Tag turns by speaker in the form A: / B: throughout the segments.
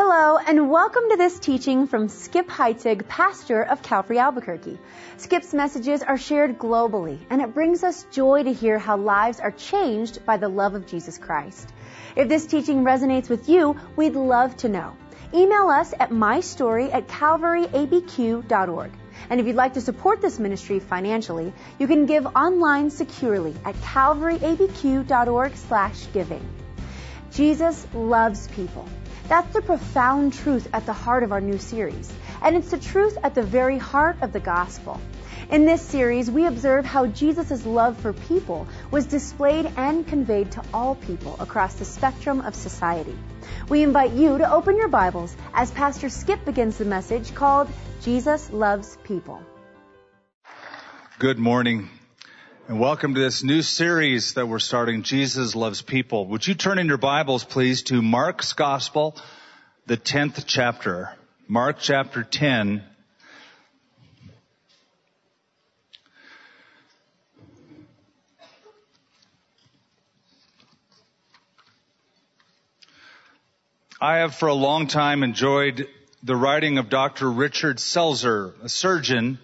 A: Hello, and welcome to this teaching from Skip Heitzig, pastor of Calvary Albuquerque. Skip's messages are shared globally, and it brings us joy to hear how lives are changed by the love of Jesus Christ. If this teaching resonates with you, we'd love to know. Email us at mystory at calvaryabq.org. And if you'd like to support this ministry financially, you can give online securely at calvaryabq.org slash giving. Jesus loves people. That's the profound truth at the heart of our new series. And it's the truth at the very heart of the gospel. In this series, we observe how Jesus' love for people was displayed and conveyed to all people across the spectrum of society. We invite you to open your Bibles as Pastor Skip begins the message called Jesus Loves People.
B: Good morning and welcome to this new series that we're starting, Jesus Loves People. Would you turn in your Bibles, please, to Mark's Gospel, the 10th chapter. Mark chapter 10. I have for a long time enjoyed the writing of Dr. Richard Selzer, a surgeon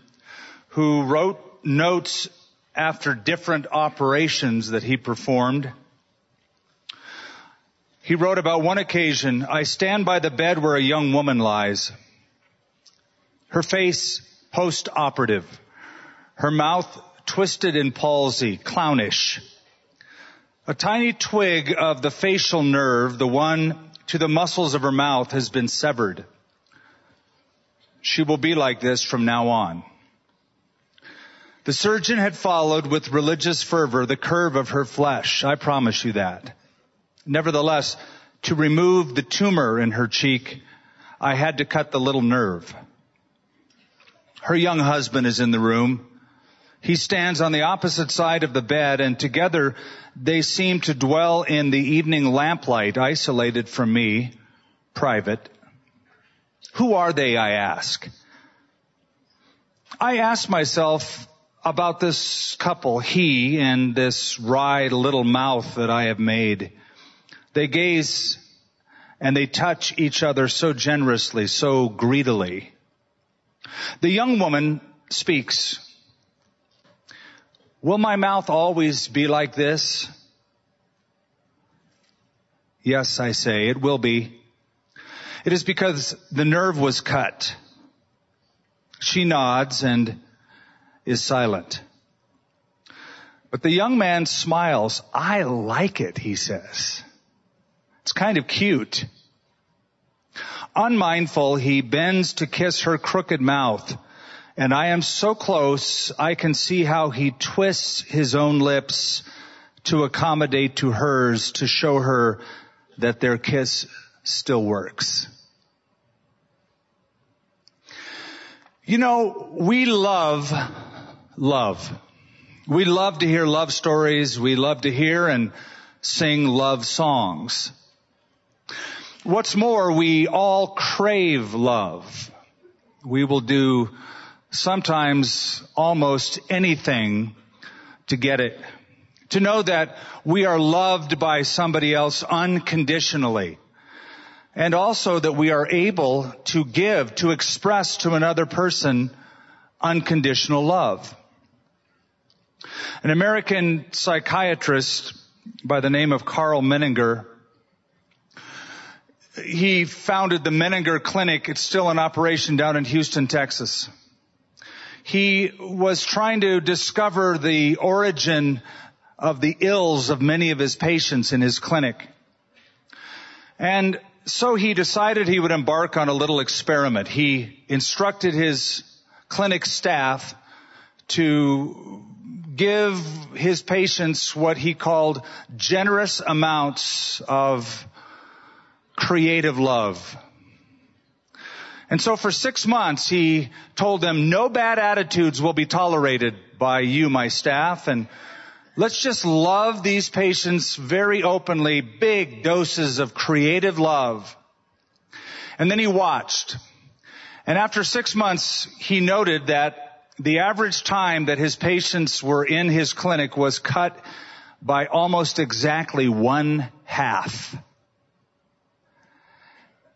B: who wrote notes after different operations that he performed. He wrote about one occasion, I stand by the bed where a young woman lies. Her face post-operative. Her mouth twisted in palsy, clownish. A tiny twig of the facial nerve, the one to the muscles of her mouth has been severed. She will be like this from now on. The surgeon had followed with religious fervor the curve of her flesh. I promise you that. Nevertheless, to remove the tumor in her cheek, I had to cut the little nerve. Her young husband is in the room. He stands on the opposite side of the bed and together they seem to dwell in the evening lamplight, isolated from me, private. Who are they, I ask? I ask myself about this couple, he and this wry little mouth that I have made. They gaze and they touch each other so generously, so greedily. The young woman speaks. Will my mouth always be like this? Yes, I say, it will be. It is because the nerve was cut. She nods and is silent. But the young man smiles. I like it, he says. It's kind of cute. Unmindful, he bends to kiss her crooked mouth. And I am so close, I can see how he twists his own lips to accommodate to hers to show her that their kiss still works. You know, we love love. We love to hear love stories. We love to hear and sing love songs. What's more, we all crave love. We will do sometimes almost anything to get it. To know that we are loved by somebody else unconditionally. And also that we are able to give, to express to another person unconditional love. An American psychiatrist by the name of Karl Menninger he founded the Menninger Clinic. It's still in operation down in Houston, Texas. He was trying to discover the origin of the ills of many of his patients in his clinic. And so he decided he would embark on a little experiment. He instructed his clinic staff to give his patients what he called generous amounts of creative love. And so for six months, he told them, no bad attitudes will be tolerated by you, my staff, and let's just love these patients very openly, big doses of creative love. And then he watched. And after six months, he noted that the average time that his patients were in his clinic was cut by almost exactly one half.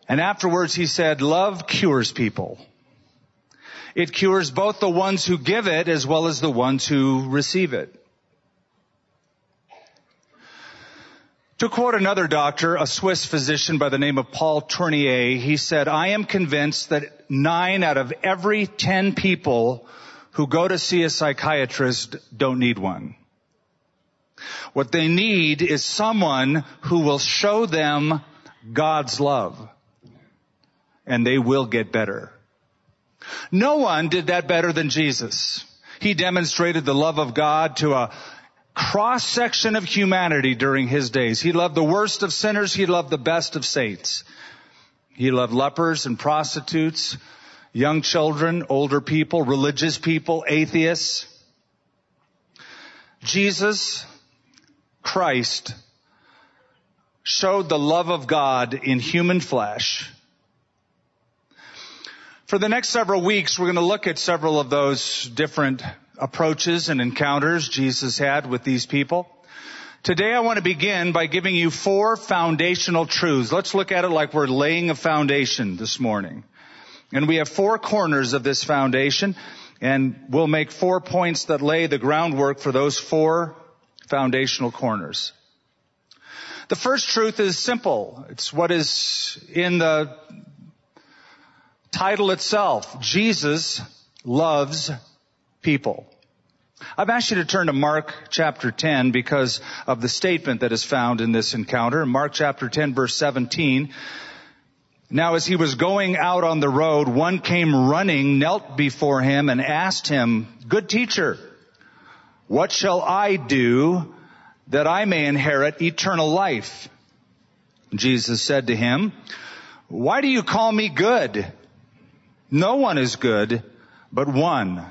B: And afterwards he said, love cures people. It cures both the ones who give it as well as the ones who receive it. To quote another doctor, a Swiss physician by the name of Paul Tournier, he said, I am convinced that nine out of every ten people who go to see a psychiatrist don't need one. What they need is someone who will show them God's love. And they will get better. No one did that better than Jesus. He demonstrated the love of God to a cross section of humanity during his days. He loved the worst of sinners. He loved the best of saints. He loved lepers and prostitutes, young children, older people, religious people, atheists. Jesus Christ showed the love of God in human flesh. For the next several weeks, we're going to look at several of those different approaches and encounters Jesus had with these people. Today I want to begin by giving you four foundational truths. Let's look at it like we're laying a foundation this morning. And we have four corners of this foundation and we'll make four points that lay the groundwork for those four foundational corners. The first truth is simple. It's what is in the title itself. Jesus loves people. I've asked you to turn to Mark chapter 10 because of the statement that is found in this encounter. Mark chapter 10 verse 17. Now as he was going out on the road, one came running, knelt before him and asked him, good teacher, what shall I do that I may inherit eternal life? Jesus said to him, why do you call me good? No one is good but one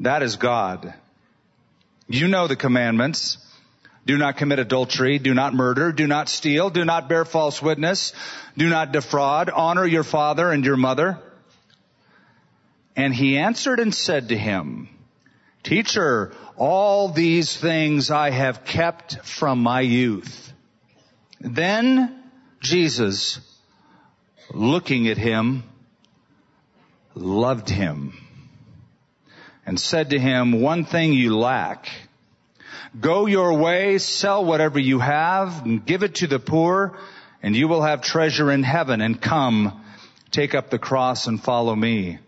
B: that is God. You know the commandments. Do not commit adultery. Do not murder. Do not steal. Do not bear false witness. Do not defraud. Honor your father and your mother. And he answered and said to him, Teacher, all these things I have kept from my youth. Then Jesus, looking at him, loved him and said to him, one thing you lack. Go your way, sell whatever you have, and give it to the poor, and you will have treasure in heaven, and come, take up the cross and follow me.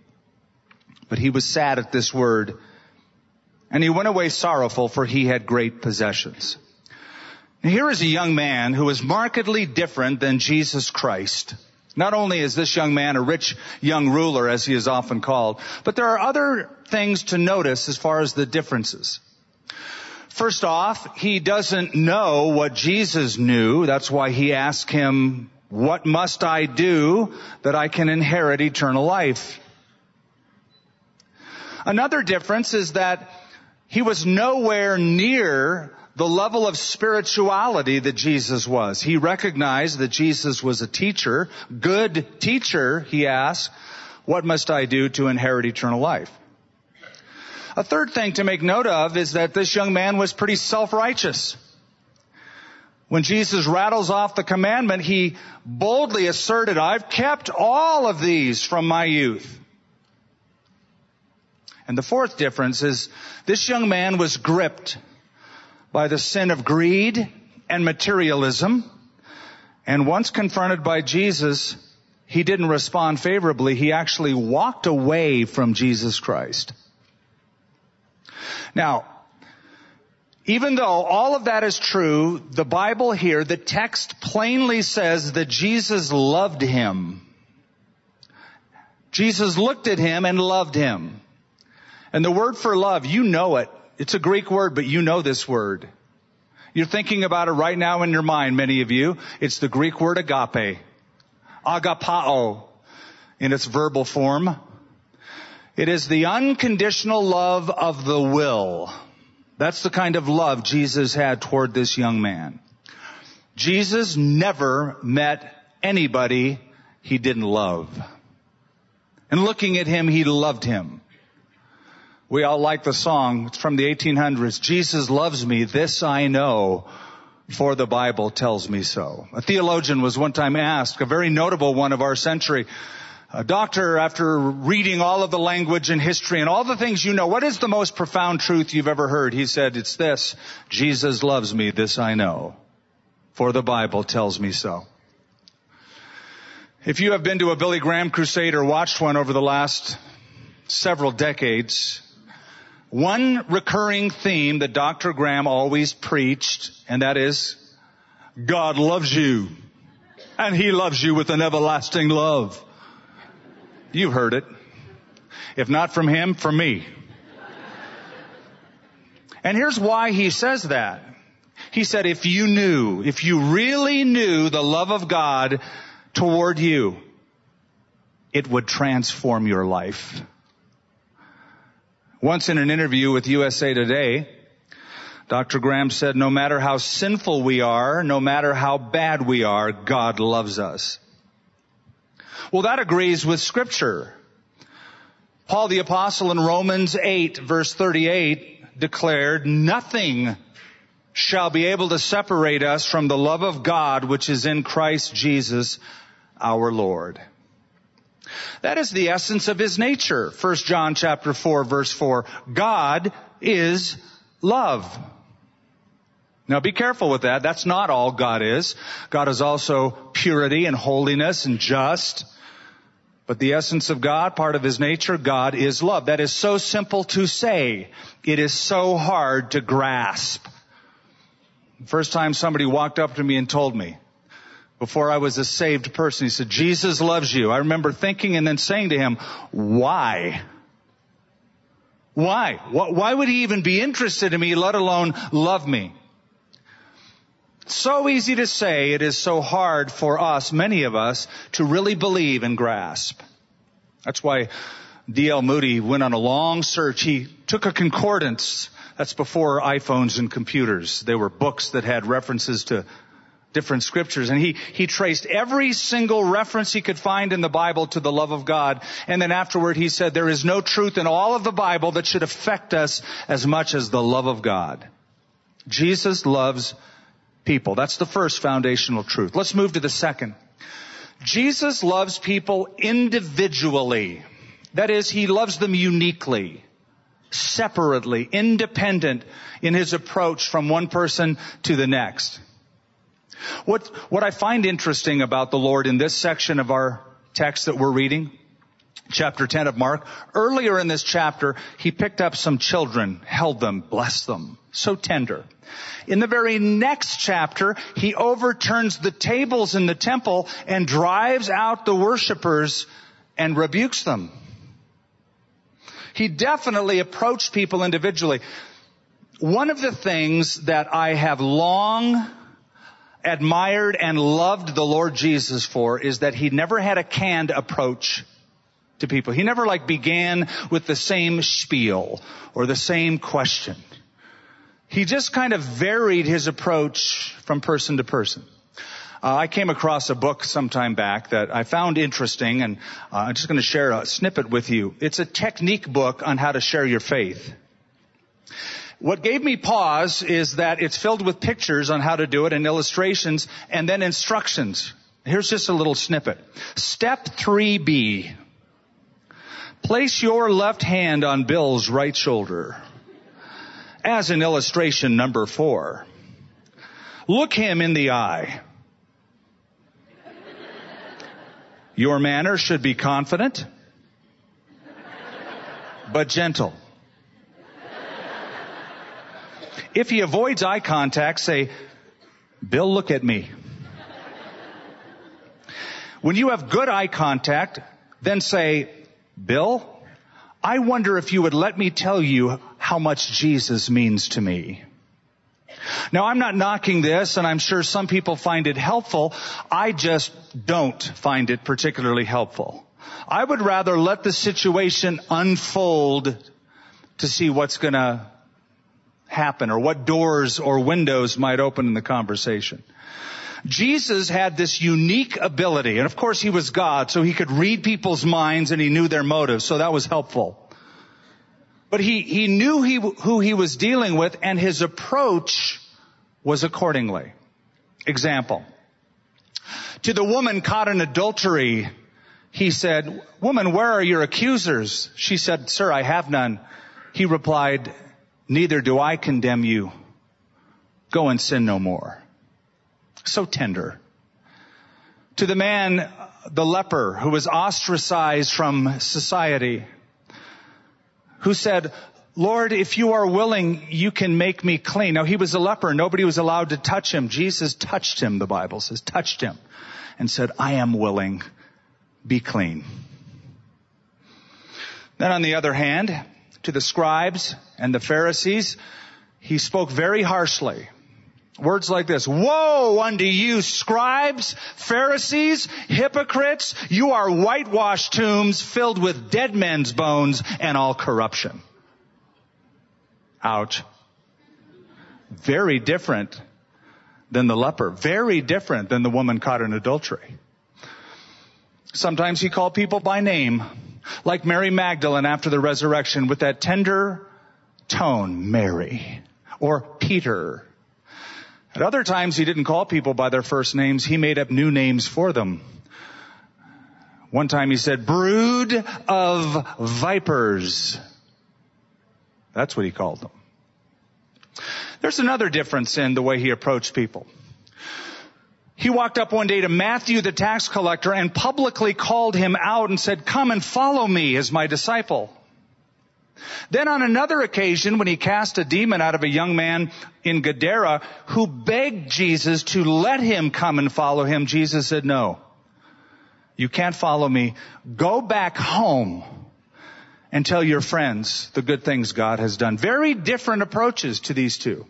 B: But he was sad at this word, and he went away sorrowful, for he had great possessions. Here is a young man who is markedly different than Jesus Christ. Not only is this young man a rich young ruler, as he is often called, but there are other things to notice as far as the differences. First off, he doesn't know what Jesus knew. That's why he asked him, what must I do that I can inherit eternal life? Another difference is that he was nowhere near the level of spirituality that Jesus was. He recognized that Jesus was a teacher, good teacher, he asked, what must I do to inherit eternal life? A third thing to make note of is that this young man was pretty self-righteous. When Jesus rattles off the commandment, he boldly asserted, I've kept all of these from my youth. And the fourth difference is this young man was gripped by the sin of greed and materialism. And once confronted by Jesus, he didn't respond favorably. He actually walked away from Jesus Christ. Now, even though all of that is true, the Bible here, the text plainly says that Jesus loved him. Jesus looked at him and loved him. And the word for love, you know it. It's a Greek word, but you know this word. You're thinking about it right now in your mind, many of you. It's the Greek word agape. Agapao in its verbal form. It is the unconditional love of the will. That's the kind of love Jesus had toward this young man. Jesus never met anybody he didn't love. And looking at him, he loved him. We all like the song. It's from the 1800s. Jesus loves me. This I know. for the Bible tells me so. A theologian was one time asked, a very notable one of our century, a doctor, after reading all of the language and history and all the things you know, what is the most profound truth you've ever heard? He said, it's this, Jesus loves me, this I know, for the Bible tells me so. If you have been to a Billy Graham crusade or watched one over the last several decades, one recurring theme that Dr. Graham always preached, and that is, God loves you, and He loves you with an everlasting love. You've heard it. If not from Him, from me. And here's why He says that. He said, if you knew, if you really knew the love of God toward you, it would transform your life. Once in an interview with USA Today, Dr. Graham said, no matter how sinful we are, no matter how bad we are, God loves us. Well, that agrees with scripture. Paul the apostle in Romans 8 verse 38 declared, nothing shall be able to separate us from the love of God which is in Christ Jesus our Lord. That is the essence of his nature. 1 John chapter 4 verse 4. God is love. Now be careful with that. That's not all God is. God is also purity and holiness and just. But the essence of God, part of His nature, God is love. That is so simple to say. It is so hard to grasp. The first time somebody walked up to me and told me, before I was a saved person. He said, Jesus loves you. I remember thinking and then saying to him, why? Why? Why would he even be interested in me, let alone love me? So easy to say, it is so hard for us, many of us, to really believe and grasp. That's why D.L. Moody went on a long search. He took a concordance. That's before iPhones and computers. There were books that had references to different scriptures. And he, he traced every single reference he could find in the Bible to the love of God. And then afterward he said, there is no truth in all of the Bible that should affect us as much as the love of God. Jesus loves people. That's the first foundational truth. Let's move to the second. Jesus loves people individually. That is, he loves them uniquely, separately, independent in his approach from one person to the next. What, what I find interesting about the Lord in this section of our text that we're reading, chapter 10 of Mark, earlier in this chapter, he picked up some children, held them, blessed them. So tender. In the very next chapter, he overturns the tables in the temple and drives out the worshippers and rebukes them. He definitely approached people individually. One of the things that I have long admired and loved the Lord Jesus for is that he never had a canned approach to people. He never like began with the same spiel or the same question. He just kind of varied his approach from person to person. Uh, I came across a book some time back that I found interesting and uh, I'm just going to share a snippet with you. It's a technique book on how to share your faith. What gave me pause is that it's filled with pictures on how to do it and illustrations and then instructions. Here's just a little snippet. Step 3B. Place your left hand on Bill's right shoulder. As in illustration number four. Look him in the eye. Your manner should be confident, but gentle. If he avoids eye contact, say, Bill, look at me. When you have good eye contact, then say, Bill, I wonder if you would let me tell you how much Jesus means to me. Now I'm not knocking this and I'm sure some people find it helpful. I just don't find it particularly helpful. I would rather let the situation unfold to see what's gonna happen or what doors or windows might open in the conversation. Jesus had this unique ability, and of course he was God, so he could read people's minds and he knew their motives, so that was helpful. But he, he knew he, who he was dealing with and his approach was accordingly. Example. To the woman caught in adultery, he said, woman, where are your accusers? She said, sir, I have none. He replied, neither do I condemn you. Go and sin no more. So tender. To the man, the leper, who was ostracized from society, who said, Lord, if you are willing, you can make me clean. Now he was a leper. Nobody was allowed to touch him. Jesus touched him, the Bible says, touched him and said, I am willing. Be clean. Then on the other hand, to the scribes and the Pharisees, he spoke very harshly. Words like this, woe unto you scribes, Pharisees, hypocrites, you are whitewashed tombs filled with dead men's bones and all corruption. Ouch. Very different than the leper. Very different than the woman caught in adultery. Sometimes he called people by name, like Mary Magdalene after the resurrection with that tender tone, Mary, or Peter. At other times he didn't call people by their first names, he made up new names for them. One time he said, brood of vipers. That's what he called them. There's another difference in the way he approached people. He walked up one day to Matthew the tax collector and publicly called him out and said, come and follow me as my disciple. Then on another occasion, when he cast a demon out of a young man in Gadara who begged Jesus to let him come and follow him, Jesus said, no, you can't follow me. Go back home and tell your friends the good things God has done. Very different approaches to these two.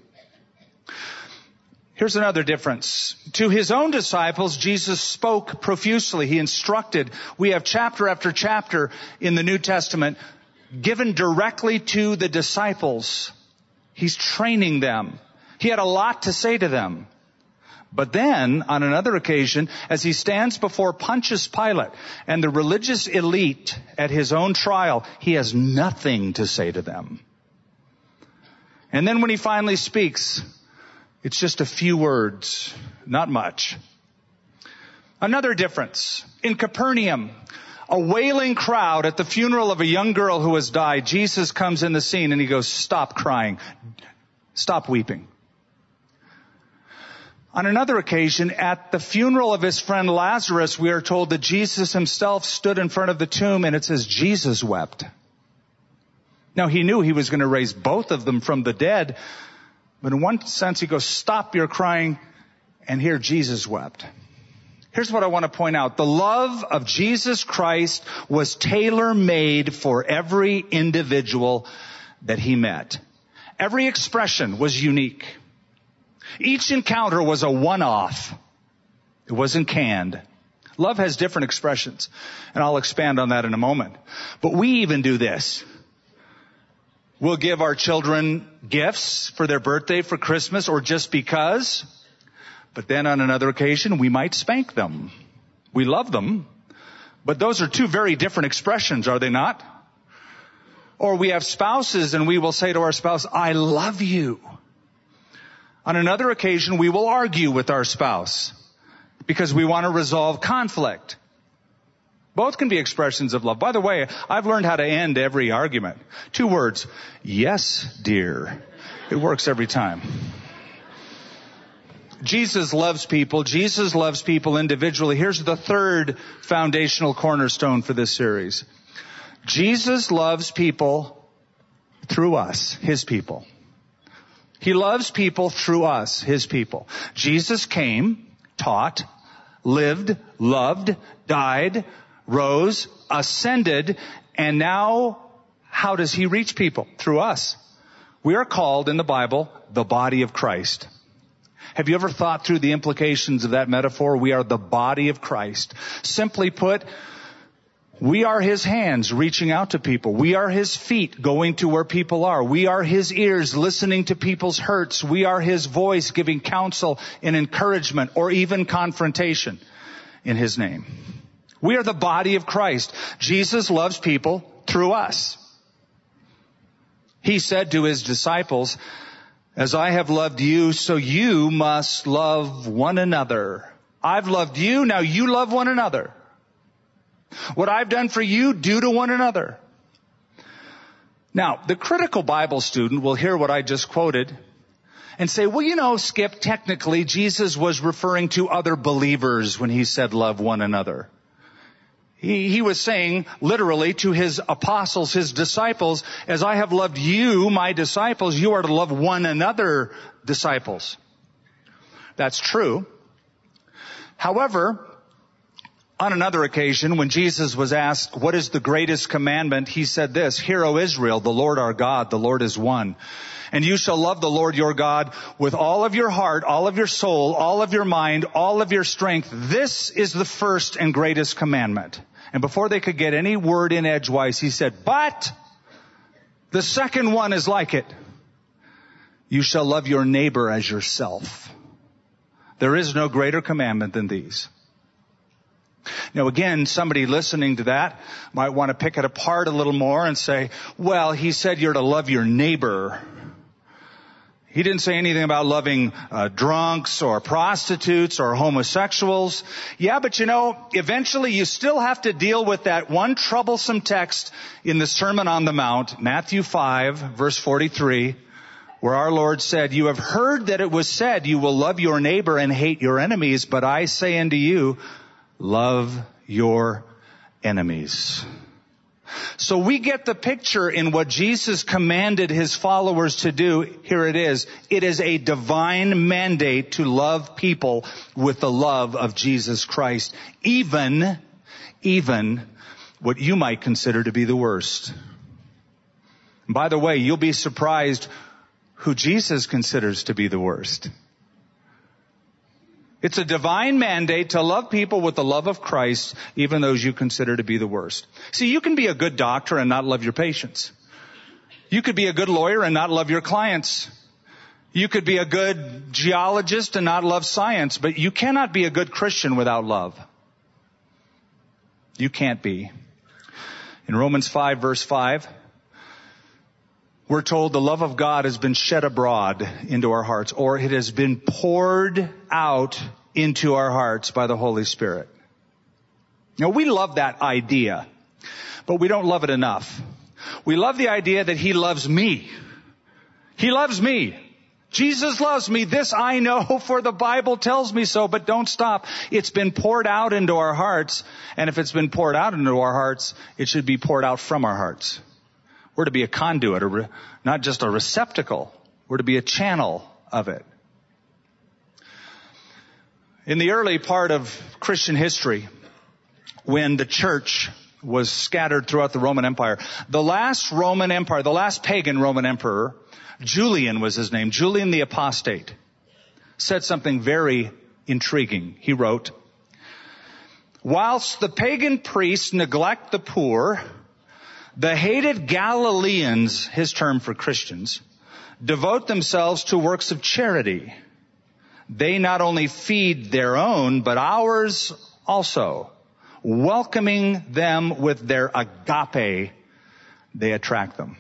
B: Here's another difference. To his own disciples, Jesus spoke profusely. He instructed. We have chapter after chapter in the New Testament given directly to the disciples. He's training them. He had a lot to say to them. But then, on another occasion, as he stands before Pontius Pilate and the religious elite at his own trial, he has nothing to say to them. And then when he finally speaks, it's just a few words, not much. Another difference. In Capernaum, a wailing crowd at the funeral of a young girl who has died, Jesus comes in the scene and he goes, stop crying. Stop weeping. On another occasion, at the funeral of his friend Lazarus, we are told that Jesus himself stood in front of the tomb and it says Jesus wept. Now he knew he was going to raise both of them from the dead, but in one sense he goes, stop your crying, and here Jesus wept. Here's what I want to point out. The love of Jesus Christ was tailor-made for every individual that he met. Every expression was unique. Each encounter was a one-off. It wasn't canned. Love has different expressions, and I'll expand on that in a moment. But we even do this. We'll give our children gifts for their birthday, for Christmas, or just because. But then on another occasion, we might spank them. We love them. But those are two very different expressions, are they not? Or we have spouses and we will say to our spouse, I love you. On another occasion, we will argue with our spouse because we want to resolve conflict. Both can be expressions of love. By the way, I've learned how to end every argument. Two words. Yes, dear. It works every time. Jesus loves people. Jesus loves people individually. Here's the third foundational cornerstone for this series. Jesus loves people through us, His people. He loves people through us, His people. Jesus came, taught, lived, loved, died, rose, ascended, and now how does He reach people? Through us. We are called in the Bible the body of Christ. Have you ever thought through the implications of that metaphor? We are the body of Christ. Simply put, we are His hands reaching out to people. We are His feet going to where people are. We are His ears listening to people's hurts. We are His voice giving counsel and encouragement or even confrontation in His name. We are the body of Christ. Jesus loves people through us. He said to His disciples, As I have loved you, so you must love one another. I've loved you, now you love one another. What I've done for you, do to one another. Now, the critical Bible student will hear what I just quoted and say, well, you know, Skip, technically Jesus was referring to other believers when he said love one another. He, he was saying literally to his apostles, his disciples, as I have loved you, my disciples, you are to love one another, disciples. That's true. However, on another occasion, when Jesus was asked, what is the greatest commandment? He said this, Hear, O Israel, the Lord our God, the Lord is one. And you shall love the Lord your God with all of your heart, all of your soul, all of your mind, all of your strength. This is the first and greatest commandment. And before they could get any word in edgewise, he said, but the second one is like it. You shall love your neighbor as yourself. There is no greater commandment than these. Now again, somebody listening to that might want to pick it apart a little more and say, well, he said you're to love your neighbor. He didn't say anything about loving uh, drunks or prostitutes or homosexuals. Yeah, but you know, eventually you still have to deal with that one troublesome text in the Sermon on the Mount, Matthew 5, verse 43, where our Lord said, You have heard that it was said, You will love your neighbor and hate your enemies, but I say unto you, love your enemies. So we get the picture in what Jesus commanded his followers to do. Here it is. It is a divine mandate to love people with the love of Jesus Christ. Even, even what you might consider to be the worst. By the way, you'll be surprised who Jesus considers to be the worst. It's a divine mandate to love people with the love of Christ, even those you consider to be the worst. See, you can be a good doctor and not love your patients. You could be a good lawyer and not love your clients. You could be a good geologist and not love science, but you cannot be a good Christian without love. You can't be. In Romans 5 verse 5, we're told the love of God has been shed abroad into our hearts, or it has been poured out into our hearts by the Holy Spirit. Now we love that idea, but we don't love it enough. We love the idea that He loves me. He loves me. Jesus loves me. This I know for the Bible tells me so, but don't stop. It's been poured out into our hearts, and if it's been poured out into our hearts, it should be poured out from our hearts. We're to be a conduit, re- not just a receptacle. We're to be a channel of it. In the early part of Christian history, when the church was scattered throughout the Roman Empire, the last Roman Empire, the last pagan Roman emperor, Julian was his name, Julian the Apostate, said something very intriguing. He wrote, Whilst the pagan priests neglect the poor, the hated Galileans, his term for Christians, devote themselves to works of charity. They not only feed their own, but ours also. Welcoming them with their agape, they attract them.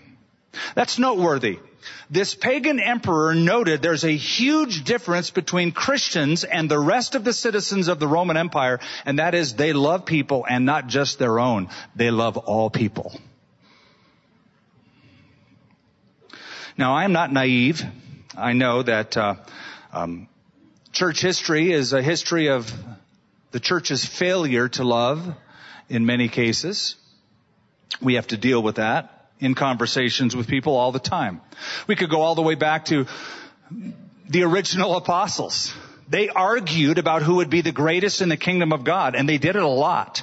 B: That's noteworthy. This pagan emperor noted there's a huge difference between Christians and the rest of the citizens of the Roman Empire, and that is they love people and not just their own. They love all people. Now, I am not naive. I know that uh, um, church history is a history of the church's failure to love in many cases. We have to deal with that in conversations with people all the time. We could go all the way back to the original apostles. They argued about who would be the greatest in the kingdom of God, and they did it a lot.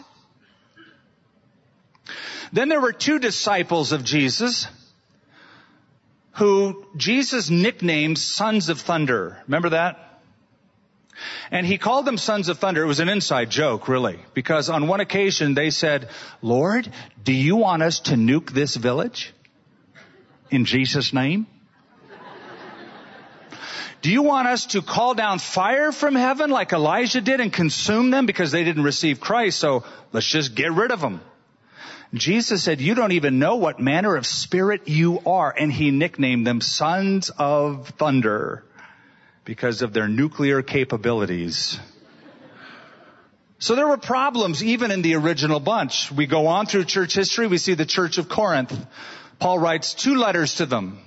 B: Then there were two disciples of Jesus who Jesus nicknamed sons of thunder. Remember that? And he called them sons of thunder. It was an inside joke, really, because on one occasion they said, Lord, do you want us to nuke this village? In Jesus' name? Do you want us to call down fire from heaven like Elijah did and consume them because they didn't receive Christ? So let's just get rid of them. Jesus said, you don't even know what manner of spirit you are. And he nicknamed them sons of thunder because of their nuclear capabilities. So there were problems even in the original bunch. We go on through church history, we see the church of Corinth. Paul writes two letters to them.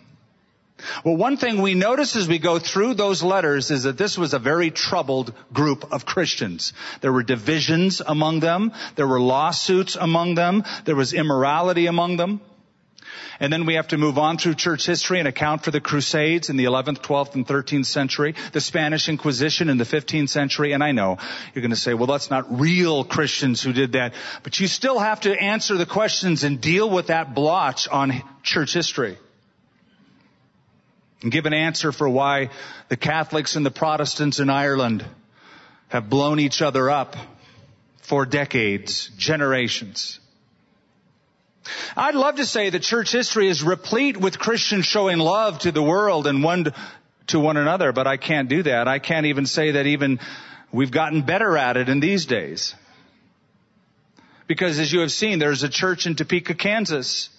B: Well, one thing we notice as we go through those letters is that this was a very troubled group of Christians. There were divisions among them. There were lawsuits among them. There was immorality among them. And then we have to move on through church history and account for the Crusades in the 11th, 12th, and 13th century, the Spanish Inquisition in the 15th century. And I know you're going to say, well, that's not real Christians who did that. But you still have to answer the questions and deal with that blotch on church history and give an answer for why the Catholics and the Protestants in Ireland have blown each other up for decades, generations. I'd love to say that church history is replete with Christians showing love to the world and one to one another, but I can't do that. I can't even say that even we've gotten better at it in these days. Because as you have seen, there's a church in Topeka, Kansas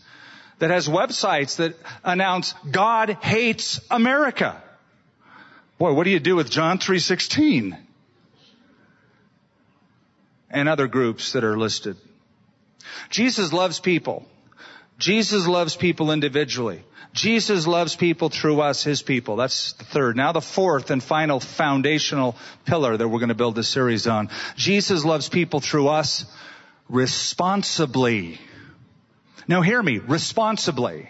B: that has websites that announce God hates America. Boy, what do you do with John 3:16? And other groups that are listed. Jesus loves people. Jesus loves people individually. Jesus loves people through us, His people. That's the third. Now the fourth and final foundational pillar that we're going to build this series on. Jesus loves people through us responsibly. Now hear me, responsibly.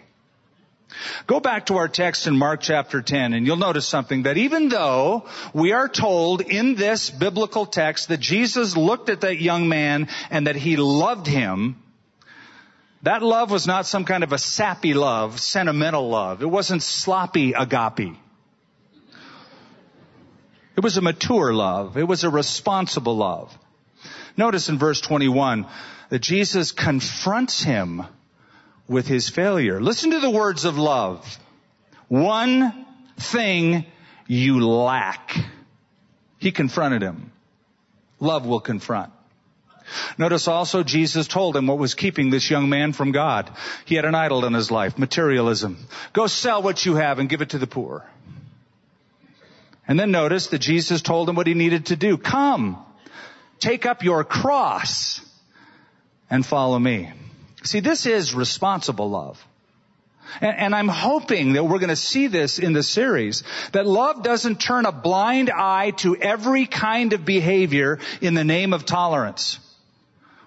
B: Go back to our text in Mark chapter 10 and you'll notice something that even though we are told in this biblical text that Jesus looked at that young man and that he loved him, that love was not some kind of a sappy love, sentimental love. It wasn't sloppy agape. It was a mature love. It was a responsible love. Notice in verse 21 that Jesus confronts him with his failure. Listen to the words of love. One thing you lack. He confronted him. Love will confront. Notice also Jesus told him what was keeping this young man from God. He had an idol in his life, materialism. Go sell what you have and give it to the poor. And then notice that Jesus told him what he needed to do. Come, take up your cross and follow me. See, this is responsible love. And, and, I'm hoping that we're going to see this in the series, that love doesn't turn a blind eye to every kind of behavior in the name of tolerance.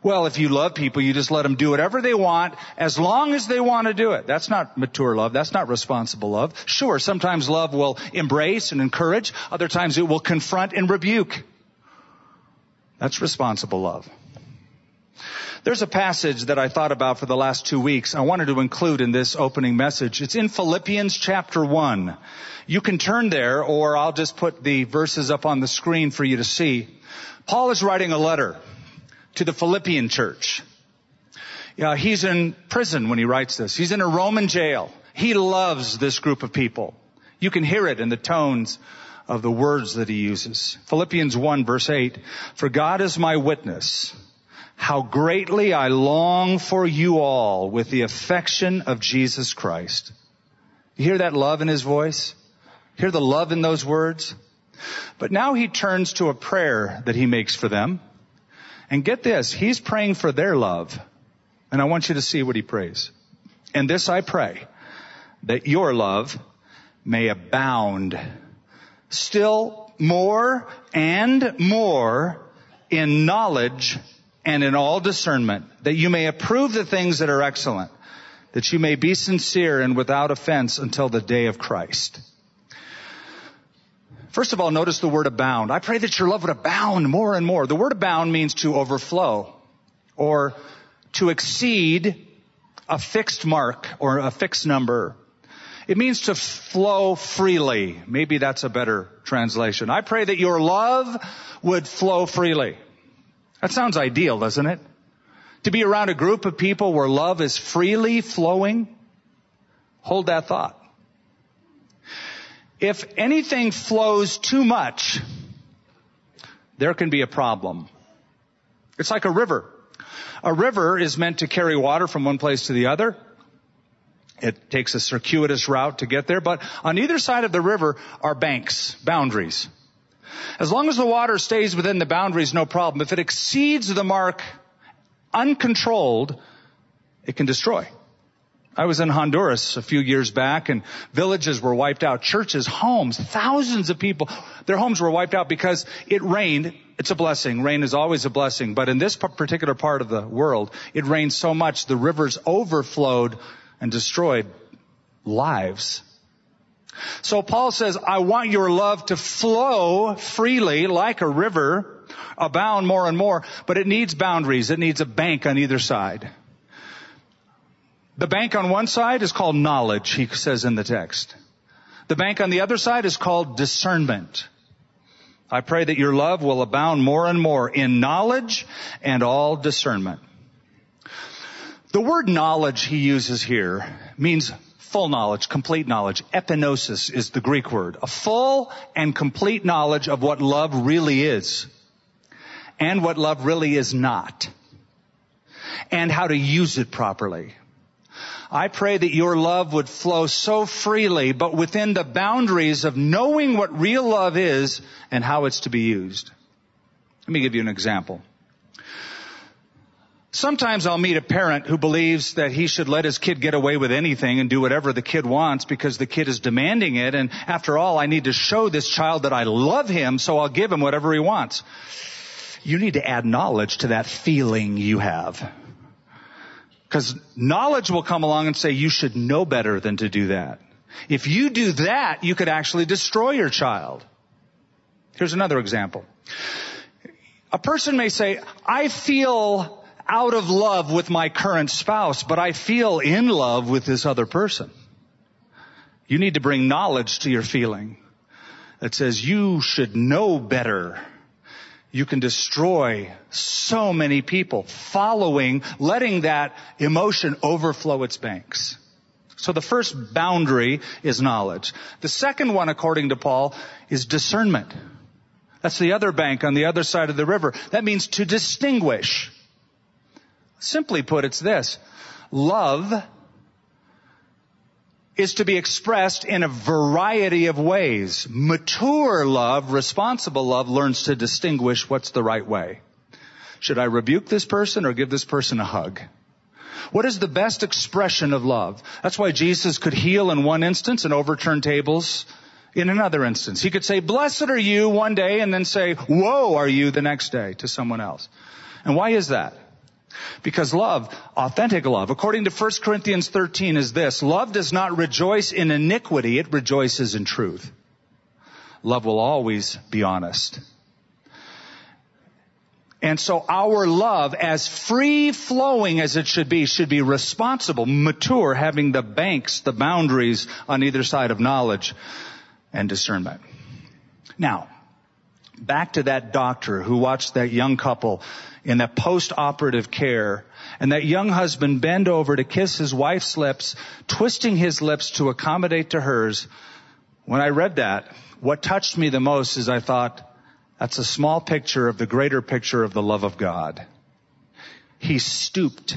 B: Well, if you love people, you just let them do whatever they want as long as they want to do it. That's not mature love. That's not responsible love. Sure, sometimes love will embrace and encourage. Other times it will confront and rebuke. That's responsible love. There's a passage that I thought about for the last two weeks. I wanted to include in this opening message. It's in Philippians chapter one. You can turn there or I'll just put the verses up on the screen for you to see. Paul is writing a letter to the Philippian church. Yeah, he's in prison when he writes this. He's in a Roman jail. He loves this group of people. You can hear it in the tones of the words that he uses. Philippians 1 verse 8, for God is my witness how greatly I long for you all with the affection of Jesus Christ. You hear that love in his voice? Hear the love in those words? But now he turns to a prayer that he makes for them. And get this, he's praying for their love. And I want you to see what he prays. And this I pray, that your love may abound still more and more in knowledge and in all discernment, that you may approve the things that are excellent, that you may be sincere and without offense until the day of Christ. First of all, notice the word abound. I pray that your love would abound more and more. The word abound means to overflow or to exceed a fixed mark or a fixed number. It means to flow freely. Maybe that's a better translation. I pray that your love would flow freely. That sounds ideal, doesn't it? To be around a group of people where love is freely flowing. Hold that thought. If anything flows too much, there can be a problem. It's like a river. A river is meant to carry water from one place to the other. It takes a circuitous route to get there, but on either side of the river are banks, boundaries. As long as the water stays within the boundaries, no problem. If it exceeds the mark uncontrolled, it can destroy. I was in Honduras a few years back and villages were wiped out, churches, homes, thousands of people, their homes were wiped out because it rained. It's a blessing. Rain is always a blessing. But in this particular part of the world, it rained so much the rivers overflowed and destroyed lives. So Paul says, I want your love to flow freely like a river, abound more and more, but it needs boundaries. It needs a bank on either side. The bank on one side is called knowledge, he says in the text. The bank on the other side is called discernment. I pray that your love will abound more and more in knowledge and all discernment. The word knowledge he uses here means full knowledge, complete knowledge. Epignosis is the Greek word. A full and complete knowledge of what love really is and what love really is not and how to use it properly. I pray that your love would flow so freely, but within the boundaries of knowing what real love is and how it's to be used. Let me give you an example. Sometimes I'll meet a parent who believes that he should let his kid get away with anything and do whatever the kid wants because the kid is demanding it. And after all, I need to show this child that I love him, so I'll give him whatever he wants. You need to add knowledge to that feeling you have. Because knowledge will come along and say you should know better than to do that. If you do that, you could actually destroy your child. Here's another example. A person may say, I feel out of love with my current spouse, but I feel in love with this other person. You need to bring knowledge to your feeling that says you should know better you can destroy so many people following, letting that emotion overflow its banks. So the first boundary is knowledge. The second one, according to Paul, is discernment. That's the other bank on the other side of the river. That means to distinguish. Simply put, it's this. Love is to be expressed in a variety of ways. Mature love, responsible love, learns to distinguish what's the right way. Should I rebuke this person or give this person a hug? What is the best expression of love? That's why Jesus could heal in one instance and overturn tables in another instance. He could say, blessed are you one day and then say, woe are you the next day to someone else. And why is that? Because love, authentic love, according to 1 Corinthians 13 is this, love does not rejoice in iniquity, it rejoices in truth. Love will always be honest. And so our love, as free flowing as it should be, should be responsible, mature, having the banks, the boundaries on either side of knowledge and discernment. Now, back to that doctor who watched that young couple in that post-operative care and that young husband bend over to kiss his wife's lips, twisting his lips to accommodate to hers. When I read that, what touched me the most is I thought, that's a small picture of the greater picture of the love of God. He stooped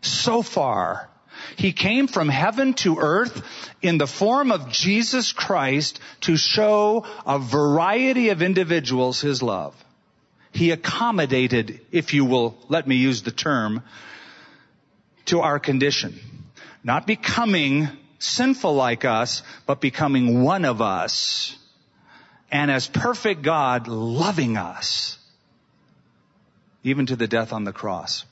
B: so far. He came from heaven to earth in the form of Jesus Christ to show a variety of individuals his love. He accommodated, if you will let me use the term, to our condition. Not becoming sinful like us, but becoming one of us. And as perfect God, loving us. Even to the death on the cross.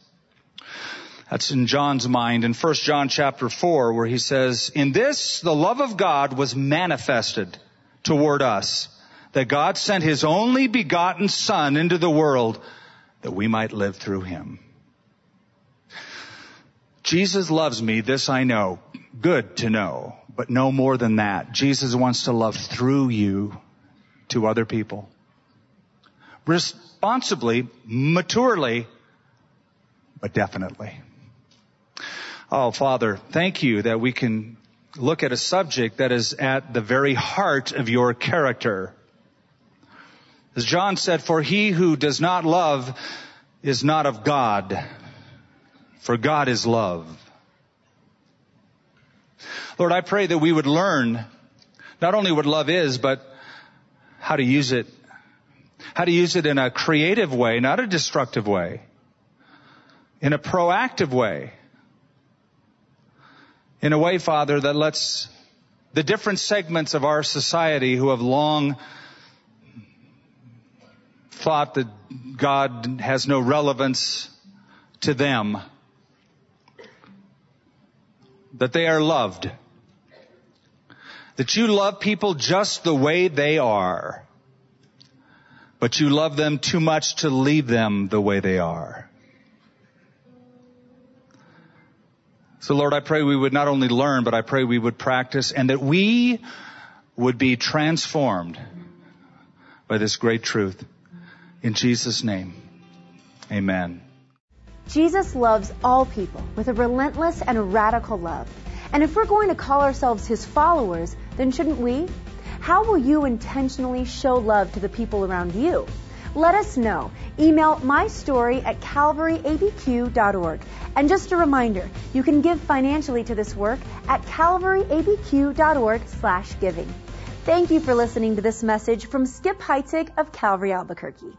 B: That's in John's mind in 1 John chapter 4 where he says, In this the love of God was manifested toward us that God sent his only begotten son into the world that we might live through him. Jesus loves me, this I know. Good to know, but no more than that. Jesus wants to love through you to other people. Responsibly, maturely, but definitely. Oh, Father, thank you that we can look at a subject that is at the very heart of your character. As John said, for he who does not love is not of God For God is love. Lord, I pray that we would learn not only what love is, but how to use it. How to use it in a creative way, not a destructive way. In a proactive way. In a way, Father, that lets the different segments of our society who have long thought that God has no relevance to them, that they are loved that you love people just the way they are, but you love them too much to leave them the way they are. So Lord, I pray we would not only learn, but I pray we would practice and that we would be transformed by this great truth. In Jesus' name, amen.
A: Jesus loves all people with a relentless and radical love. And if we're going to call ourselves his followers, then shouldn't we? How will you intentionally show love to the people around you? Let us know. Email my story at calvaryabq.org. And just a reminder, you can give financially to this work at calvaryabq.org slash giving. Thank you for listening to this message from Skip Heitzig of Calvary Albuquerque.